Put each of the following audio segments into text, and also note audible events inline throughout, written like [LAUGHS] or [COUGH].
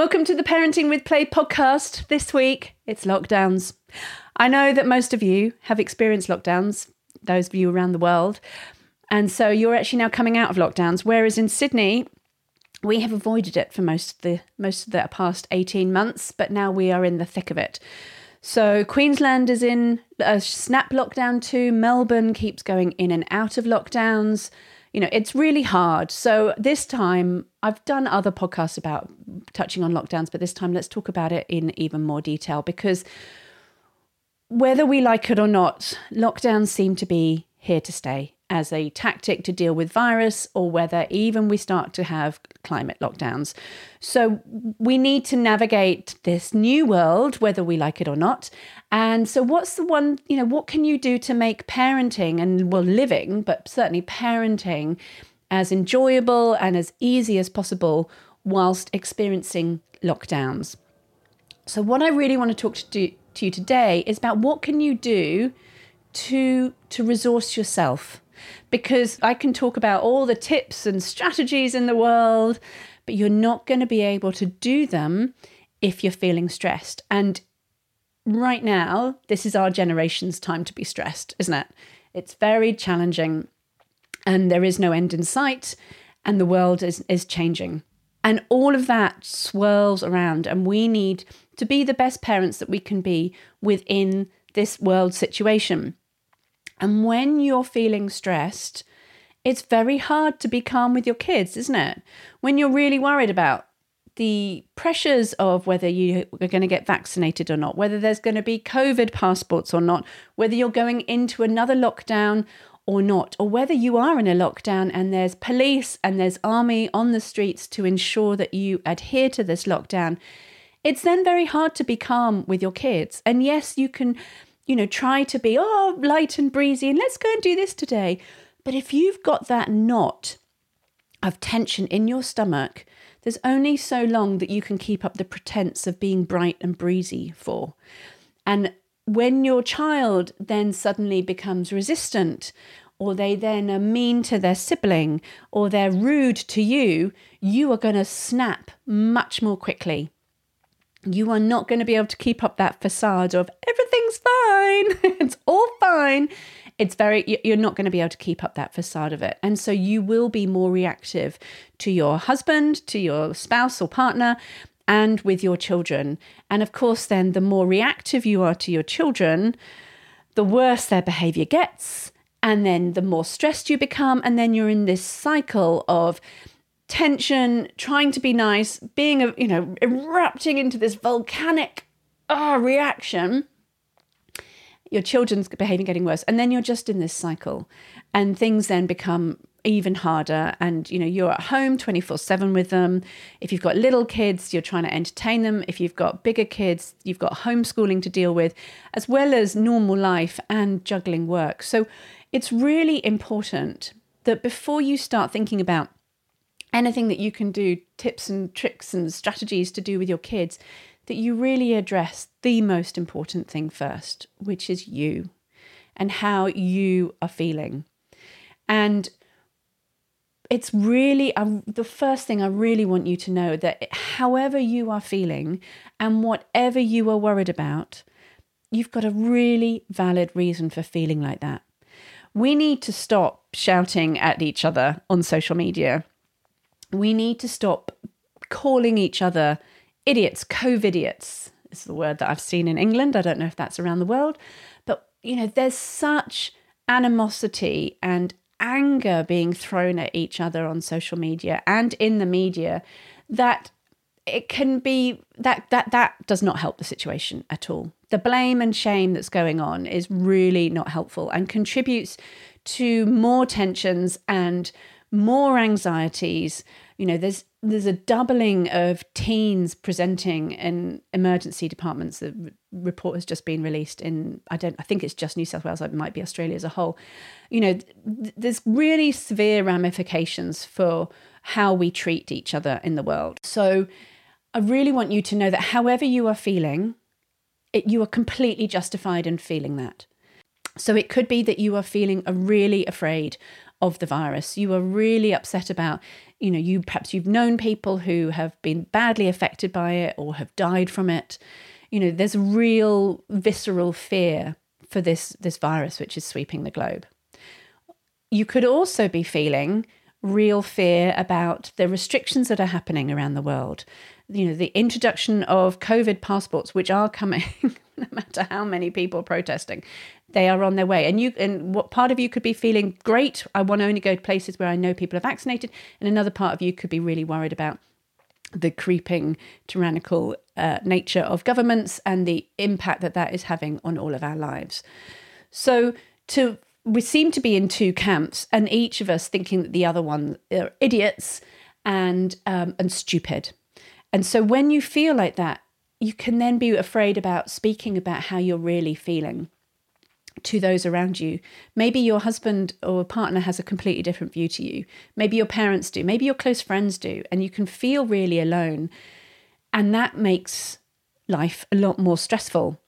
Welcome to the Parenting with Play podcast. This week, it's lockdowns. I know that most of you have experienced lockdowns, those of you around the world. And so you're actually now coming out of lockdowns, whereas in Sydney, we have avoided it for most of the most of the past 18 months, but now we are in the thick of it. So Queensland is in a snap lockdown too. Melbourne keeps going in and out of lockdowns you know, it's really hard. So this time, I've done other podcasts about touching on lockdowns, but this time let's talk about it in even more detail because whether we like it or not, lockdowns seem to be here to stay as a tactic to deal with virus or whether even we start to have climate lockdowns. So we need to navigate this new world, whether we like it or not. And so, what's the one, you know, what can you do to make parenting and, well, living, but certainly parenting as enjoyable and as easy as possible whilst experiencing lockdowns? So, what I really want to talk to, do, to you today is about what can you do to to resource yourself because I can talk about all the tips and strategies in the world, but you're not going to be able to do them if you're feeling stressed. And right now, this is our generation's time to be stressed, isn't it? It's very challenging and there is no end in sight and the world is, is changing. And all of that swirls around, and we need to be the best parents that we can be within this world situation. And when you're feeling stressed, it's very hard to be calm with your kids, isn't it? When you're really worried about the pressures of whether you are going to get vaccinated or not, whether there's going to be COVID passports or not, whether you're going into another lockdown or not, or whether you are in a lockdown and there's police and there's army on the streets to ensure that you adhere to this lockdown, it's then very hard to be calm with your kids. And yes, you can you know, try to be, oh, light and breezy and let's go and do this today. But if you've got that knot of tension in your stomach, there's only so long that you can keep up the pretense of being bright and breezy for. And when your child then suddenly becomes resistant, or they then are mean to their sibling, or they're rude to you, you are going to snap much more quickly you are not going to be able to keep up that facade of everything's fine, [LAUGHS] it's all fine. It's very, you're not going to be able to keep up that facade of it. And so you will be more reactive to your husband, to your spouse or partner, and with your children. And of course, then the more reactive you are to your children, the worse their behavior gets. And then the more stressed you become. And then you're in this cycle of tension, trying to be nice, being a you know erupting into this volcanic ah reaction. Your children's behaving getting worse, and then you're just in this cycle, and things then become even harder and you know you're at home 24/7 with them. If you've got little kids you're trying to entertain them. If you've got bigger kids you've got homeschooling to deal with as well as normal life and juggling work. So it's really important that before you start thinking about anything that you can do, tips and tricks and strategies to do with your kids, that you really address the most important thing first, which is you and how you are feeling. And it's really uh, the first thing I really want you to know that however you are feeling and whatever you are worried about, you've got a really valid reason for feeling like that. We need to stop shouting at each other on social media we need to stop calling each other idiots, COVIDiots is the word that I've seen in England. I don't know if that's around the world, but you know, there's such animosity and anger being thrown at each other on social media and in the media that it can be that that that does not help the situation at all. The blame and shame that's going on is really not helpful and contributes to more tensions and more anxieties. You know, there's there's a doubling of teens presenting in emergency departments. The report has just been released in I don't I think it's just New South Wales. It might be Australia as a whole. You know, th- there's really severe ramifications for how we treat each other in the world. So I really want you to know that however you are feeling, it, you are completely justified in feeling that. So it could be that you are feeling really afraid of the virus. You are really upset about you know, you perhaps you've known people who have been badly affected by it or have died from it. You know, there's real visceral fear for this this virus which is sweeping the globe. You could also be feeling real fear about the restrictions that are happening around the world. You know, the introduction of COVID passports, which are coming, [LAUGHS] [LAUGHS] no matter how many people protesting, they are on their way. And you, and what part of you could be feeling great? I want to only go to places where I know people are vaccinated, and another part of you could be really worried about the creeping tyrannical uh, nature of governments and the impact that that is having on all of our lives. So to we seem to be in two camps, and each of us thinking that the other one are idiots and um, and stupid. And so when you feel like that, you can then be afraid about speaking about how you're really feeling to those around you. Maybe your husband or partner has a completely different view to you. Maybe your parents do. Maybe your close friends do. And you can feel really alone. And that makes life a lot more stressful.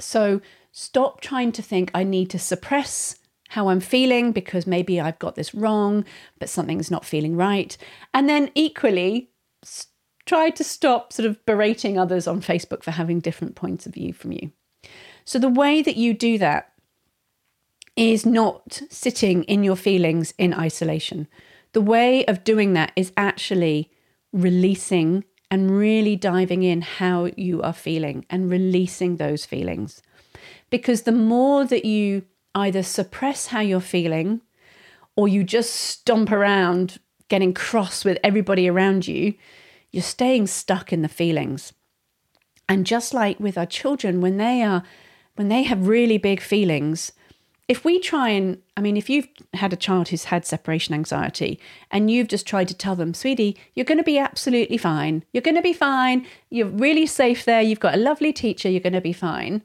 So Stop trying to think I need to suppress how I'm feeling because maybe I've got this wrong, but something's not feeling right. And then equally, try to stop sort of berating others on Facebook for having different points of view from you. So, the way that you do that is not sitting in your feelings in isolation. The way of doing that is actually releasing and really diving in how you are feeling and releasing those feelings. Because the more that you either suppress how you're feeling or you just stomp around getting cross with everybody around you, you're staying stuck in the feelings. And just like with our children, when they are when they have really big feelings, if we try and I mean, if you've had a child who's had separation anxiety and you've just tried to tell them, sweetie, you're going to be absolutely fine. You're going to be fine. You're really safe there. You've got a lovely teacher. You're going to be fine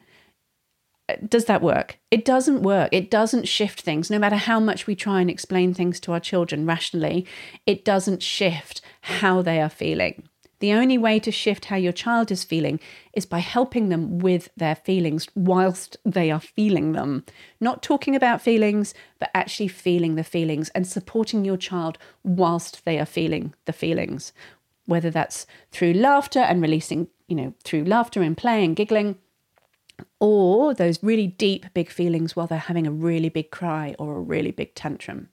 does that work? It doesn't work. It doesn't shift things. No matter how much we try and explain things to our children rationally, it doesn't shift how they are feeling. The only way to shift how your child is feeling is by helping them with their feelings whilst they are feeling them. Not talking about feelings, but actually feeling the feelings and supporting your child whilst they are feeling the feelings. Whether that's through laughter and releasing, you know, through laughter and play and giggling or those really deep, big feelings while they're having a really big cry or a really big tantrum.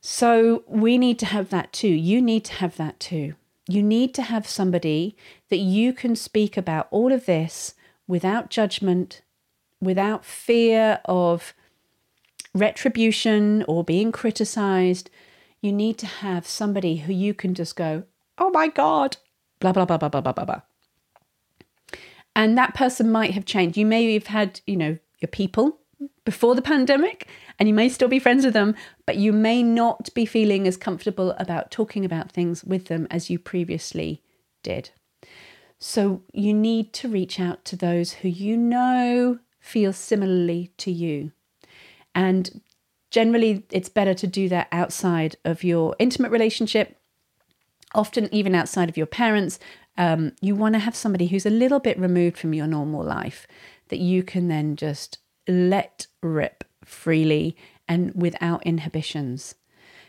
So we need to have that too. You need to have that too. You need to have somebody that you can speak about all of this without judgment, without fear of retribution or being criticized. You need to have somebody who you can just go, oh my God, blah, blah, blah, blah, blah, blah, blah and that person might have changed. You may have had, you know, your people before the pandemic and you may still be friends with them, but you may not be feeling as comfortable about talking about things with them as you previously did. So you need to reach out to those who you know feel similarly to you. And generally, it's better to do that outside of your intimate relationship, often even outside of your parents, um, you want to have somebody who's a little bit removed from your normal life that you can then just let rip freely and without inhibitions.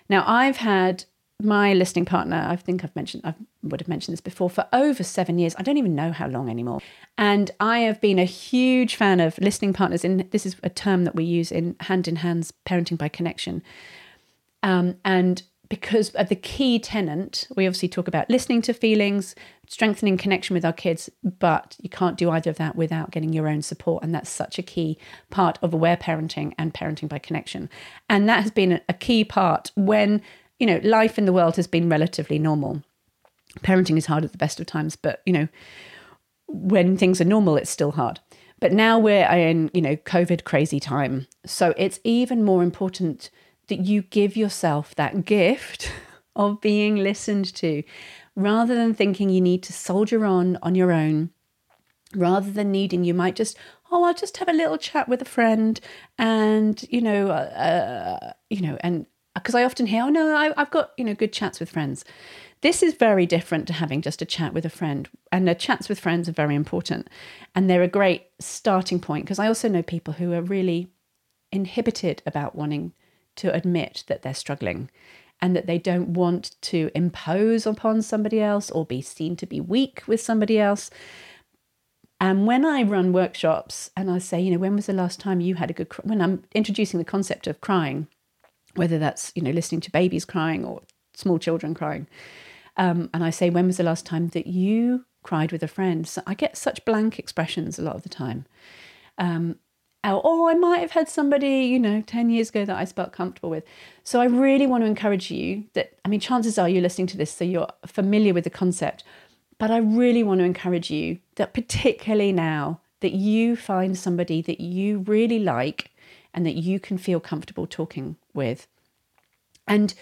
Now, I've had my listening partner, I think I've mentioned, I would have mentioned this before, for over seven years. I don't even know how long anymore. And I have been a huge fan of listening partners. In this is a term that we use in hand in hands parenting by connection. Um, and because the key tenant, we obviously talk about listening to feelings, strengthening connection with our kids, but you can't do either of that without getting your own support. And that's such a key part of aware parenting and parenting by connection. And that has been a key part when, you know, life in the world has been relatively normal. Parenting is hard at the best of times, but, you know, when things are normal, it's still hard. But now we're in, you know, COVID crazy time. So it's even more important that you give yourself that gift [LAUGHS] of being listened to rather than thinking you need to soldier on on your own rather than needing you might just oh i'll just have a little chat with a friend and you know uh, uh you know and because i often hear oh no I, i've got you know good chats with friends. This is very different to having just a chat with a friend and the chats with friends are very important and they're a great starting point because i also know people who are really inhibited about wanting to admit that they're struggling. and that they don't want to impose upon somebody else or be seen to be weak with somebody else. And when I run workshops and I say, you know, when was the last time you had a good cry? When I'm introducing the concept of crying, whether that's, you know, listening to babies crying or small children crying, um, and I say, when was the last time that you cried with a friend? So I get such blank expressions a lot of the time. Um, oh, I might have had somebody, you know, 10 years ago that I felt comfortable with. So I really want to encourage you that, I mean, chances are you're listening to this, so you're familiar with the concept. But I really want to encourage you that, particularly now, that you find somebody that you really like and that you can feel comfortable talking with. And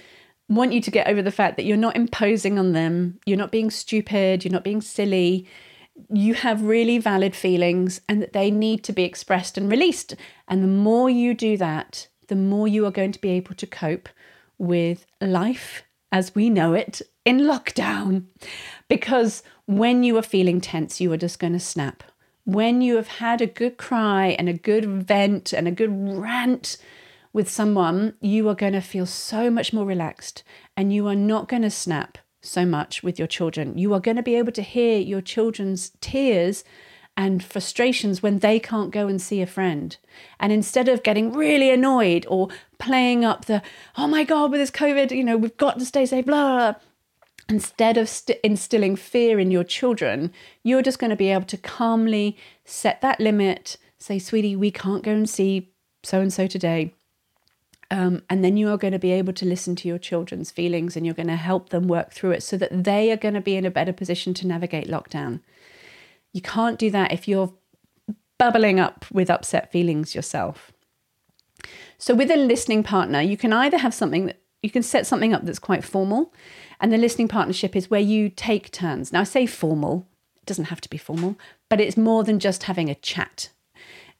want you to get over the fact that you're not imposing on them, you're not being stupid, you're not being silly. You have really valid feelings and that they need to be expressed and released. And the more you do that, the more you are going to be able to cope with life as we know it in lockdown. Because when you are feeling tense, you are just going to snap. When you have had a good cry and a good vent and a good rant with someone, you are going to feel so much more relaxed and you are not going to snap so much with your children. You are going to be able to hear your children's tears and frustrations when they can't go and see a friend. And instead of getting really annoyed or playing up the, oh my God, with this COVID, you know, we've got to stay safe, blah, blah, blah instead of st- instilling fear in your children, you're just going to be able to calmly set that limit, say, sweetie, we can't go and see so and so today. Um, and then you are going to be able to listen to your children's feelings and you're going to help them work through it so that they are going to be in a better position to navigate lockdown. You can't do that if you're bubbling up with upset feelings yourself. So, with a listening partner, you can either have something that you can set something up that's quite formal, and the listening partnership is where you take turns. Now, I say formal, it doesn't have to be formal, but it's more than just having a chat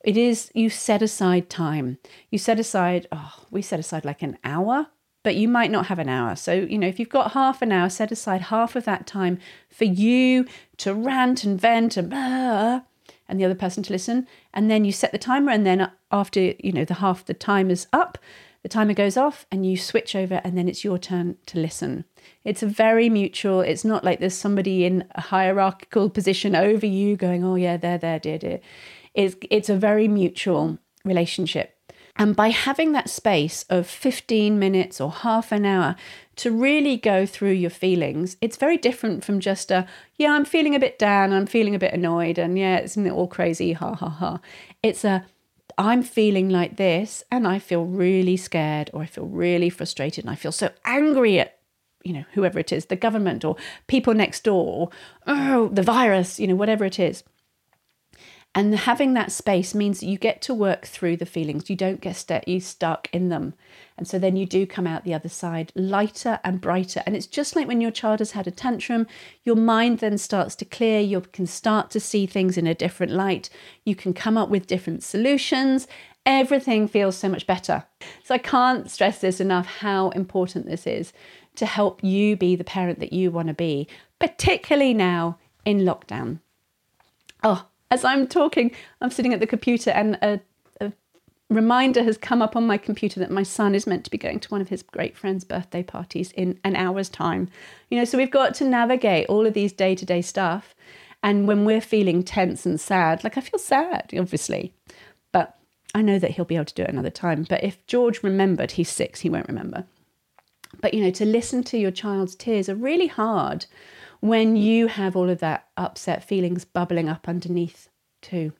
it is you set aside time. You set aside, oh, we set aside like an hour, but you might not have an hour. So, you know, if you've got half an hour, set aside half of that time for you to rant and vent and blah, and the other person to listen. And then you set the timer, and then after, you know, the half the time is up, the timer goes off and you switch over and then it's your turn to listen. It's a very mutual, it's not like there's somebody in a hierarchical position over you going, oh yeah, there, there, dear, dear. It's, it's a very mutual relationship. And by having that space of 15 minutes or half an hour to really go through your feelings, it's very different from just a, yeah, I'm feeling a bit down, I'm feeling a bit annoyed, and yeah, isn't it all crazy? Ha ha ha. It's a, I'm feeling like this, and I feel really scared, or I feel really frustrated, and I feel so angry at you know whoever it is the government or people next door or oh the virus you know whatever it is and having that space means you get to work through the feelings. You don't get st- you stuck in them. And so then you do come out the other side lighter and brighter. And it's just like when your child has had a tantrum, your mind then starts to clear. You can start to see things in a different light. You can come up with different solutions. Everything feels so much better. So I can't stress this enough how important this is to help you be the parent that you want to be, particularly now in lockdown. Oh, as I'm talking, I'm sitting at the computer and a, a, reminder has come up on my computer that my son is meant to be going to one of his great friends' birthday parties in an hour's time. You know, so we've got to navigate all of these day to day stuff. And when we're feeling tense and sad, like I feel sad, obviously, but I know that he'll be able to do it another time. But if George remembered, he's six, he won't remember. But you know, to listen to your child's tears are really hard when you have all of that upset feelings bubbling up underneath too.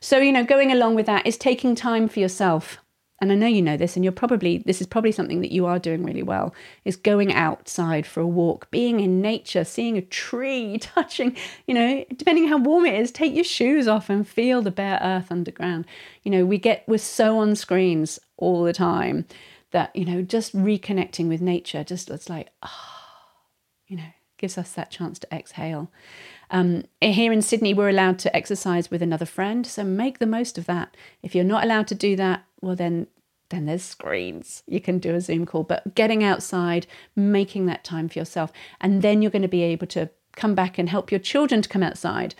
So, you know, going along with that is taking time for yourself. And I know you know this, and you're probably, this is probably something that you are doing really well, is going outside for a walk, being in nature, seeing a tree, [LAUGHS] touching, you know, depending how warm it is, take your shoes off and feel the bare earth underground. You know, we get, we're so on screens all the time that, you know, just reconnecting with nature, just it's like, ah, oh, you know, gives us that chance to exhale. Um, here in Sydney, we're allowed to exercise with another friend, so make the most of that. If you're not allowed to do that, well, then then there's screens. You can do a Zoom call, but getting outside, making that time for yourself, and then you're going to be able to come back and help your children to come outside.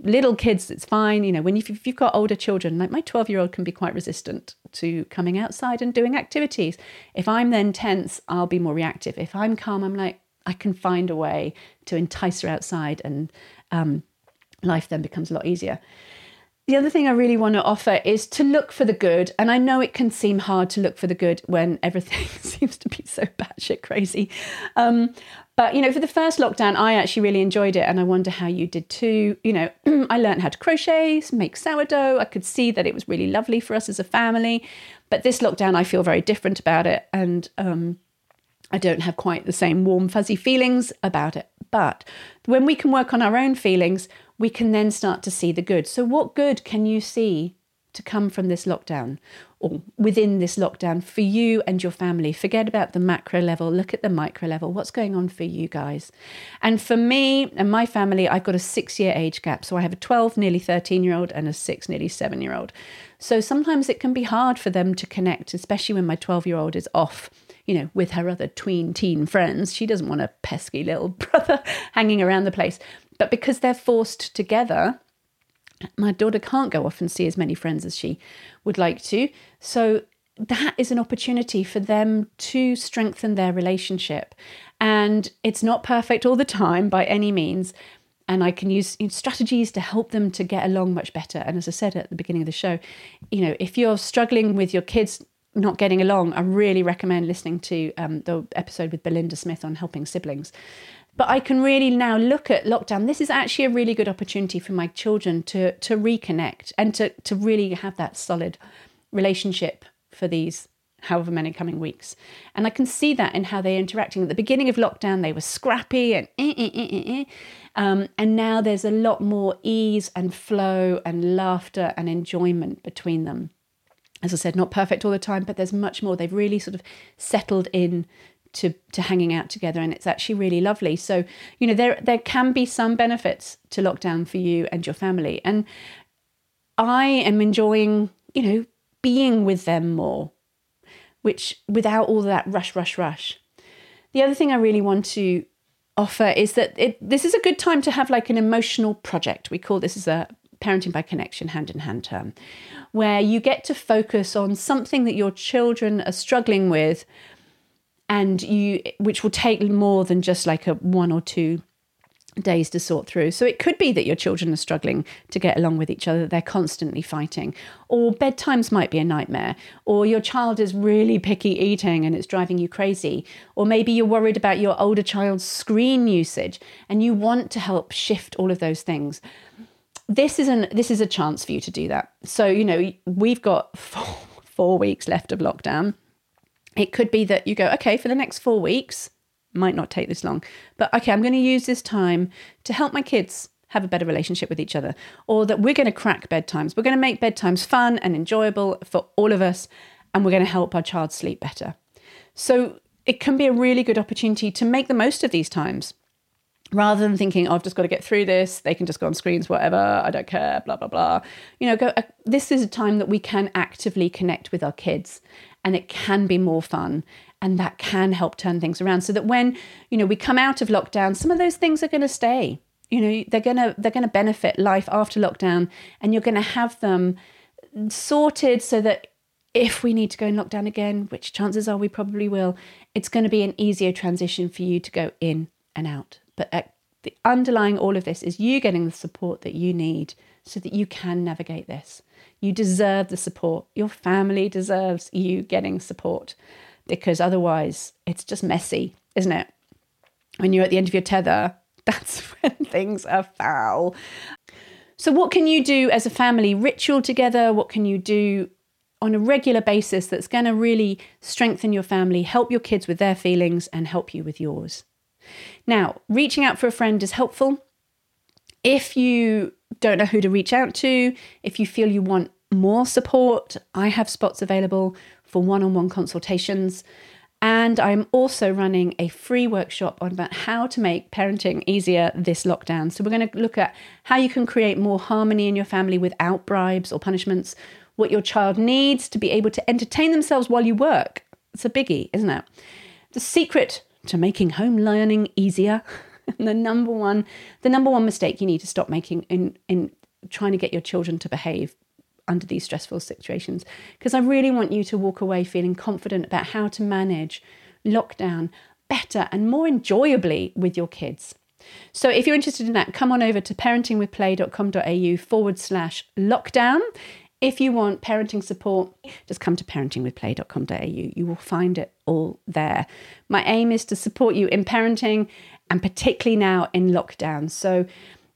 little kids, it's fine. You know, when you've, if you've got older children, like my 12 year old can be quite resistant to coming outside and doing activities. If I'm then tense, I'll be more reactive. If I'm calm, I'm like, I can find a way to entice her outside, and um, life then becomes a lot easier. The other thing I really want to offer is to look for the good. And I know it can seem hard to look for the good when everything [LAUGHS] seems to be so batshit crazy. Um, but, you know, for the first lockdown, I actually really enjoyed it. And I wonder how you did too. You know, [CLEARS THROAT] I learned how to crochet, make sourdough. I could see that it was really lovely for us as a family. But this lockdown, I feel very different about it. And um, I don't have quite the same warm, fuzzy feelings about it. But when we can work on our own feelings, we can then start to see the good. So, what good can you see to come from this lockdown or within this lockdown for you and your family? Forget about the macro level, look at the micro level. What's going on for you guys? And for me and my family, I've got a six year age gap. So, I have a 12, nearly 13 year old and a six, nearly seven year old. So, sometimes it can be hard for them to connect, especially when my 12 year old is off you know, with her other tween teen friends. She doesn't want a pesky little [LAUGHS] brother hanging around the place. But because they're forced together, my daughter can't go off and see as many friends as she would like to. So that is an opportunity for them to strengthen their relationship. And it's not perfect all the time by any means. And I can use strategies to help them to get along much better. And as I said at the beginning of the show, you know, if you're struggling with your kids not getting along, I really recommend listening to um, the episode with Belinda Smith on helping siblings. But I can really now look at lockdown. This is actually a really good opportunity for my children to to reconnect and to to really have that solid relationship for these however many coming weeks. And I can see that in how they're interacting. At the beginning of lockdown, they were scrappy and eh, eh, eh, um, and now there's a lot more ease and flow and laughter and enjoyment between them as I said, not perfect all the time, but there's much more. They've really sort of settled in to to hanging out together, and it's actually really lovely. So you know there there can be some benefits to lockdown for you and your family, and I am enjoying you know being with them more, which without all that rush, rush, rush. The other thing I really want to offer is that it, this is a good time to have like an emotional project. We call this as a parenting by connection hand in hand term, where you get to focus on something that your children are struggling with and you which will take more than just like a one or two days to sort through. So it could be that your children are struggling to get along with each other, they're constantly fighting, or bedtimes might be a nightmare, or your child is really picky eating and it's driving you crazy, or maybe you're worried about your older child's screen usage and you want to help shift all of those things this is an this is a chance for you to do that. So you know we've got four, [LAUGHS] four weeks left of lockdown. It could be that you go okay for the next four weeks. Might not take this long, but okay, I'm going to use this time to help my kids have a better relationship with each other, or that we're going to crack bedtimes. We're going to make bedtimes fun and enjoyable for all of us, and we're going to help our child sleep better. So it can be a really good opportunity to make the most of these times rather than thinking, oh, I've just got to get through this, they can just go on screens, whatever, I don't care, blah, blah, blah. You know, go, uh, this is a time that we can actively connect with our kids and it can be more fun and that can help turn things around so that when, you know, we come out of lockdown, some of those things are going to stay. You know, they're going to they're going to benefit life after lockdown and you're going to have them sorted so that if we need to go in lockdown again, which chances are we probably will, it's going to be an easier transition for you to go in and out but uh, the underlying all of this is you getting the support that you need so that you can navigate this. You deserve the support. Your family deserves you getting support because otherwise it's just messy, isn't it? When you're at the end of your tether, [LAUGHS] that's when things are foul. So, what can you do as a family ritual together? What can you do on a regular basis that's going to really strengthen your family, help your kids with their feelings, and help you with yours? Now, reaching out for a friend is helpful. If you don't know who to reach out to, if you feel you want more support, I have spots available for one on one consultations. And I'm also running a free workshop on about how to make parenting easier this lockdown. So, we're going to look at how you can create more harmony in your family without bribes or punishments, what your child needs to be able to entertain themselves while you work. It's a biggie, isn't it? The secret to making home learning easier. [LAUGHS] the number one, the number one mistake you need to stop making in, in trying to get your children to behave under these stressful situations. Because I really want you to walk away feeling confident about how to manage lockdown better and more enjoyably with your kids. So if you're interested in that, come on over to parentingwithplay.com.au forward slash lockdown. If you want parenting support, just come to parentingwithplay.com.au. You will find it all there. My aim is to support you in parenting and particularly now in lockdown. So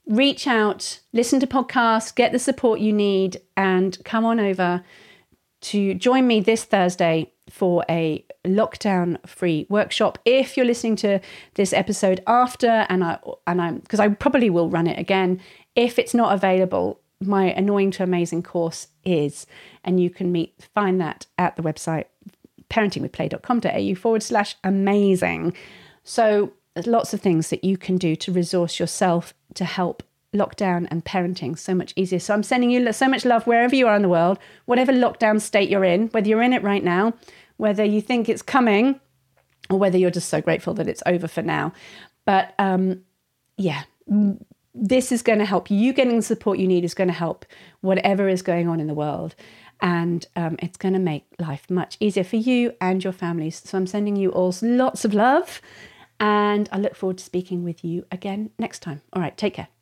reach out, listen to podcasts, get the support you need, and come on over to join me this Thursday for a lockdown free workshop. If you're listening to this episode after, and I and I'm because I probably will run it again. If it's not available, my annoying to amazing course is, and you can meet find that at the website parentingwithplay.com.au forward slash amazing. So there's lots of things that you can do to resource yourself to help lockdown and parenting so much easier. So I'm sending you so much love wherever you are in the world, whatever lockdown state you're in, whether you're in it right now, whether you think it's coming, or whether you're just so grateful that it's over for now. But um, yeah, this is going to help you getting the support you need is going to help whatever is going on in the world. And um, it's going to make life much easier for you and your families. So I'm sending you all lots of love. And I look forward to speaking with you again next time. All right, take care.